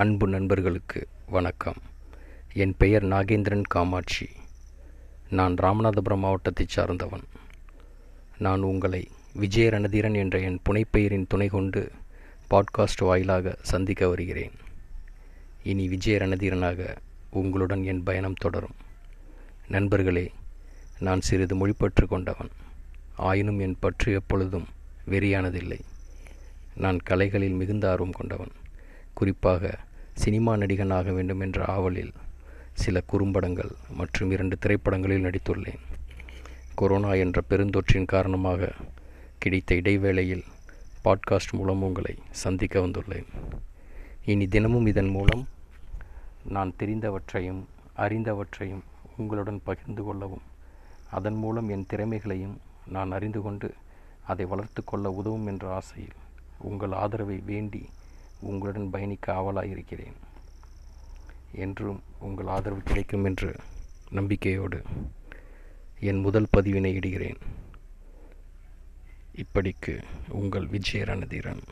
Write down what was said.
அன்பு நண்பர்களுக்கு வணக்கம். என் பெயர் நாகேந்திரன் காமாட்சி. நான் ராமநாதபுரம் மாவட்டத்தைச் சார்ந்தவன். நான் உங்களை விஜய ரணதீரன் என்ற என் புனைப்பெயரின் துணை கொண்டு பாட்காஸ்ட் வாயிலாக சந்திக்க வருகிறேன். இனி விஜய ரணதீரனாக உங்களுடன் என் பயணம் தொடரும். நண்பர்களே நான் சிறிது மொழிப்பற்று கொண்டவன். ஆயினும் என் பற்று எப்பொழுதும் வெறியானதில்லை. நான் கலைகளில் மிகுந்த ஆர்வம் கொண்டவன். குறிப்பாக சினிமா நடிகன் ஆக வேண்டும் என்ற ஆவலில் சில குறும்படங்கள் மற்றும் இரண்டு திரைப்படங்களில் நடித்துள்ளேன். கொரோனா என்ற பெருந்தொற்றின் காரணமாக கிடைத்த இடைவேளையில் பாட்காஸ்ட் மூலம் உங்களை சந்திக்க வந்துள்ளேன். இனி தினமும் இதன் மூலம் நான் தெரிந்தவற்றையும் அறிந்தவற்றையும் உங்களுடன் பகிர்ந்து கொள்ளவும் அதன் மூலம் என் திறமைகளையும் நான் அறிந்து கொண்டு அதை வளர்த்து கொள்ள உதவும் என்ற ஆசையில் உங்கள் ஆதரவை வேண்டி உங்களுடன் பயணிக்க ஆவலாயிருக்கிறேன். என்றும் உங்கள் ஆதரவு கிடைக்கும் என்று நம்பிக்கையோடு என் முதல் பதிவினை இடுகிறேன். இப்படிக்கு உங்கள் விஜய ரணதீரன்